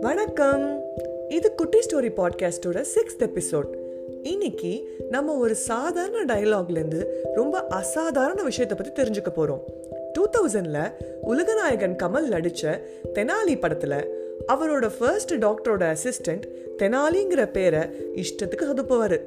வணக்கம். இது குட்டி ஸ்டோரி பாட்காஸ்டோட சிக்ஸ்த் எபிசோட். இன்னைக்கு நம்ம ஒரு சாதாரண டயலாக்லேருந்து ரொம்ப அசாதாரண விஷயத்தை பற்றி தெரிஞ்சுக்க போகிறோம் டூ தௌசண்டில் உலகநாயகன் கமல் நடித்த தெனாலி படத்தில் அவரோட ஃபர்ஸ்ட் டாக்டரோட அசிஸ்டண்ட் தெனாலிங்கிற பேரை இஷ்டத்துக்கு சொதுப்புவார்.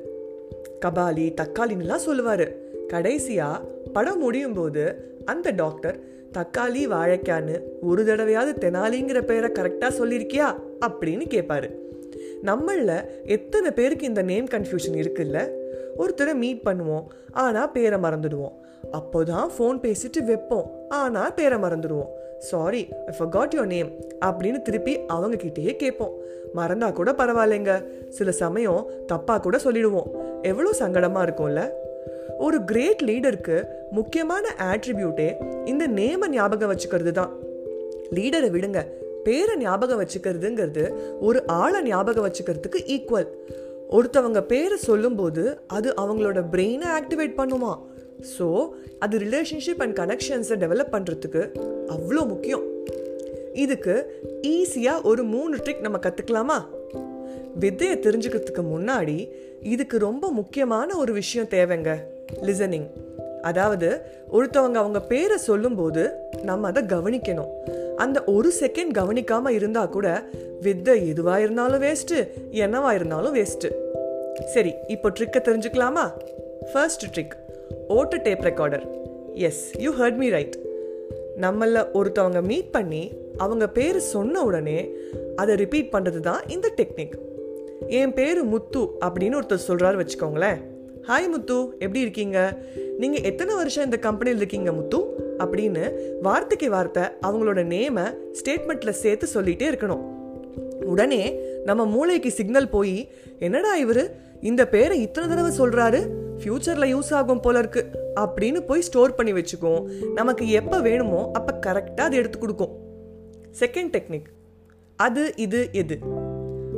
கபாலி தக்காளின்னுலாம் சொல்லுவார். கடைசியாக படம் முடியும் போது அந்த டாக்டர் தக்காளி வாழைக்கான்னு ஒரு தடவையாவது தெனாலிங்கிற பேரை கரெக்டாக சொல்லியிருக்கியா அப்படின்னு கேட்பாரு நம்மளில் எத்தனை பேருக்கு இந்த நேம் கன்ஃபியூஷன் இருக்குல்ல? ஒருத்தரை மீட் பண்ணுவோம் ஆனால் பேரை மறந்துடுவோம். அப்போதான் ஃபோன் பேசிட்டு வைப்போம் ஆனால் பேரை மறந்துடுவோம். Sorry I forgot your name அப்படின்னு திருப்பி அவங்க கிட்டேயே கேட்போம் மறந்தா கூட பரவாயில்லைங்க. சில சமயம் தப்பாக கூட சொல்லிடுவோம். எவ்வளோ சங்கடமாக இருக்கும்ல? ஒரு கிரேட் லீடருக்கு முக்கியமான ஆட்ரிபியூட்டே இந்த நேமை ஞாபகம் வச்சுக்கிறது தான் லீடரை விடுங்க. பேரை ஞாபகம் வச்சுக்கிறதுங்கிறது ஒரு ஆளை ஞாபகம் வச்சுக்கிறதுக்கு ஈக்குவல் ஒருத்தவங்க பேரை சொல்லும்போது அது அவங்களோட பிரெயினை ஆக்டிவேட் பண்ணுமா? ஸோ அது ரிலேஷன்ஷிப் அண்ட் கனெக்ஷன்ஸை டெவலப் பண்ணுறதுக்கு அவ்வளோ முக்கியம். இதுக்கு ஈஸியாக ஒரு மூணு ட்ரிக் நம்ம கற்றுக்கலாமா வித்தையை தெரிஞ்சுக்கிறதுக்கு முன்னாடி இதுக்கு ரொம்ப முக்கியமான ஒரு விஷயம் தேவைங்க. லிசனிங் அதாவது ஒருத்தவங்க அவங்க பேரை சொல்லும்போது நம்ம அதை கவனிக்கணும். அந்த ஒரு செகண்ட் கவனிக்காம இருந்தா கூட வித்தை எதுவா இருந்தாலும் வேஸ்ட்டு என்னவா இருந்தாலும் வேஸ்ட்டு சரி இப்போ ட்ரிக்கை தெரிஞ்சுக்கலாமா? ஃபர்ஸ்ட் ட்ரிக் ஓட்டு tape recorder yes you heard me right நம்மள ஒருத்தவங்க மீட் பண்ணி அவங்க பேர் சொன்ன உடனே அதை ரிப்பீட் பண்ணுறது தான் இந்த டெக்னிக் என் பேர் முத்து அப்படின்னு ஒருத்தர் சொல்கிறாரு வச்சுக்கோங்களேன். ஹாய் முத்து எப்படி இருக்கீங்க? நீங்கள் எத்தனை வருஷம் இந்த கம்பெனியில் இருக்கீங்க முத்து? அப்படின்னு வார்த்தைக்கு வார்த்தை அவங்களோட நேமை ஸ்டேட்மெண்ட்டில் சேர்த்து சொல்லிகிட்டே இருக்கணும். உடனே நம்ம மூளைக்கு சிக்னல் போய் என்னடா இவர்? இந்த பேரை இத்தனை தடவை சொல்கிறாரு ஃப்யூச்சரில் யூஸ் ஆகும் போல இருக்கு. அப்படின்னு போய் ஸ்டோர் பண்ணி வச்சுக்கும். நமக்கு எப்போ வேணுமோ அப்போ கரெக்டாக அது எடுத்து கொடுக்கும். செகண்ட் டெக்னிக் அது இது எது?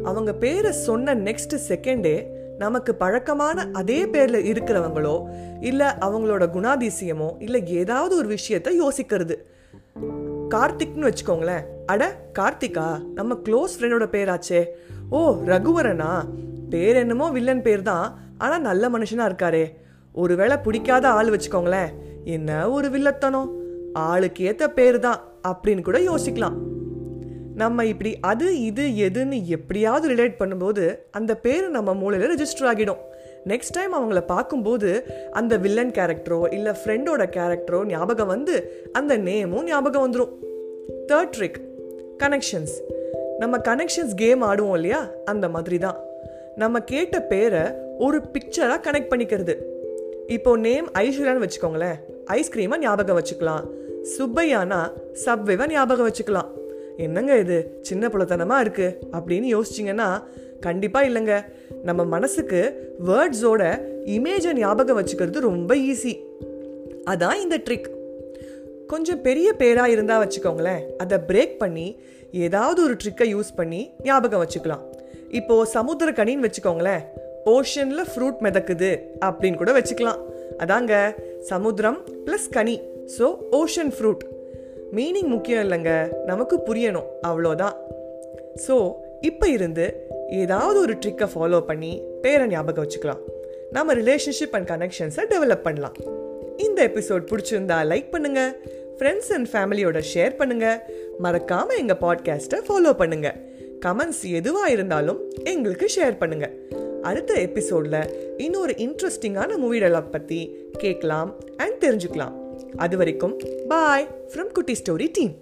அவங்க பேரை சொன்ன நெக்ஸ்ட் செகண்டே நமக்கு பழக்கமான அதே பேர்ல இருக்கிறவங்களோ இல்ல அவங்களோட குணாதிசயமோ இல்ல ஏதாவது ஒரு விஷயத்த யோசிக்கிறது. கார்த்திக்னு வச்சுக்கோங்களேன். அட கார்த்திகா நம்ம க்ளோஸ் ஃப்ரெண்டோட பேராச்சே. ஓ ரகுவரனா? பேர் என்னமோ வில்லன் பேர் தான் ஆனா நல்ல மனுஷனா இருக்காரே. ஒருவேளை பிடிக்காத ஆள் வச்சுக்கோங்களேன். என்ன ஒரு வில்லத்தனம்? ஆளுக்கு ஏத்த பேர் தான் அப்படின்னு கூட யோசிக்கலாம். நம்ம இப்படி அது இது எதுன்னு எப்படியாவது ரிலேட் பண்ணும்போது அந்த பேர் நம்ம மூளையில் ரெஜிஸ்டர் ஆகிடும். நெக்ஸ்ட் டைம் அவங்கள பார்க்கும்போது அந்த வில்லன் கேரக்டரோ இல்லை ஃப்ரெண்டோட கேரக்டரோ ஞாபகம் வந்து அந்த நேமும் ஞாபகம் வந்துடும் தேர்ட் ட்ரிக் கனெக்ஷன்ஸ் நம்ம கனெக்ஷன்ஸ் கேம் ஆடுவோம் இல்லையா? அந்த மாதிரி தான் நம்ம கேட்ட பேரை ஒரு பிக்சராக கனெக்ட் பண்ணிக்கிறது. இப்போ நேம் ஐஸ்வர்யான்னு வச்சுக்கோங்களேன். ஐஸ்கிரீமை ஞாபகம் வச்சுக்கலாம். சுப்பையானா சப்வேவை ஞாபகம் வச்சுக்கலாம். என்னங்க இது? சின்ன புலத்தனமாக இருக்குது அப்படின்னு யோசிச்சிங்கன்னா கண்டிப்பாக இல்லைங்க. நம்ம மனசுக்கு வேர்ட்ஸோட இமேஜை ஞாபகம் வச்சுக்கிறது ரொம்ப ஈஸி அதான் இந்த ட்ரிக் கொஞ்சம் பெரிய பேராக இருந்தால் வச்சுக்கோங்களேன். அதை பிரேக் பண்ணி ஏதாவது ஒரு ட்ரிக்கை யூஸ் பண்ணி ஞாபகம் வச்சுக்கலாம். இப்போது சமுத்திர கனின்னு வச்சுக்கோங்களேன். ஓஷனில் ஃப்ரூட் மிதக்குது அப்படின்னு கூட வச்சுக்கலாம். அதாங்க சமுத்திரம் ப்ளஸ் கனி. ஸோ ஓஷன் ஃப்ரூட் மீனிங் முக்கியம் இல்லைங்க. நமக்கு புரியணும். அவ்வளோதான். ஸோ இப்போ இருந்து ஏதாவது ஒரு ட்ரிக்கை ஃபாலோ பண்ணி பேரை ஞாபகம் வச்சுக்கலாம். நம்ம ரிலேஷன்ஷிப் அண்ட் கனெக்ஷன்ஸை டெவலப் பண்ணலாம். இந்த எபிசோட் பிடிச்சிருந்தா லைக் பண்ணுங்க. ஃப்ரெண்ட்ஸ் அண்ட் ஃபேமிலியோட ஷேர் பண்ணுங்க. மறக்காம எங்க பாட்காஸ்ட்டை ஃபாலோ பண்ணுங்க. கமெண்ட்ஸ் எதுவாக இருந்தாலும் எங்களுக்கு ஷேர் பண்ணுங்க. அடுத்த எபிசோட்ல இன்னொரு இன்ட்ரெஸ்டிங்கான மூவி டெவலப் பற்றி கேட்கலாம் அண்ட் தெரிஞ்சுக்கலாம். அது வரைக்கும் bye from Kutti story team.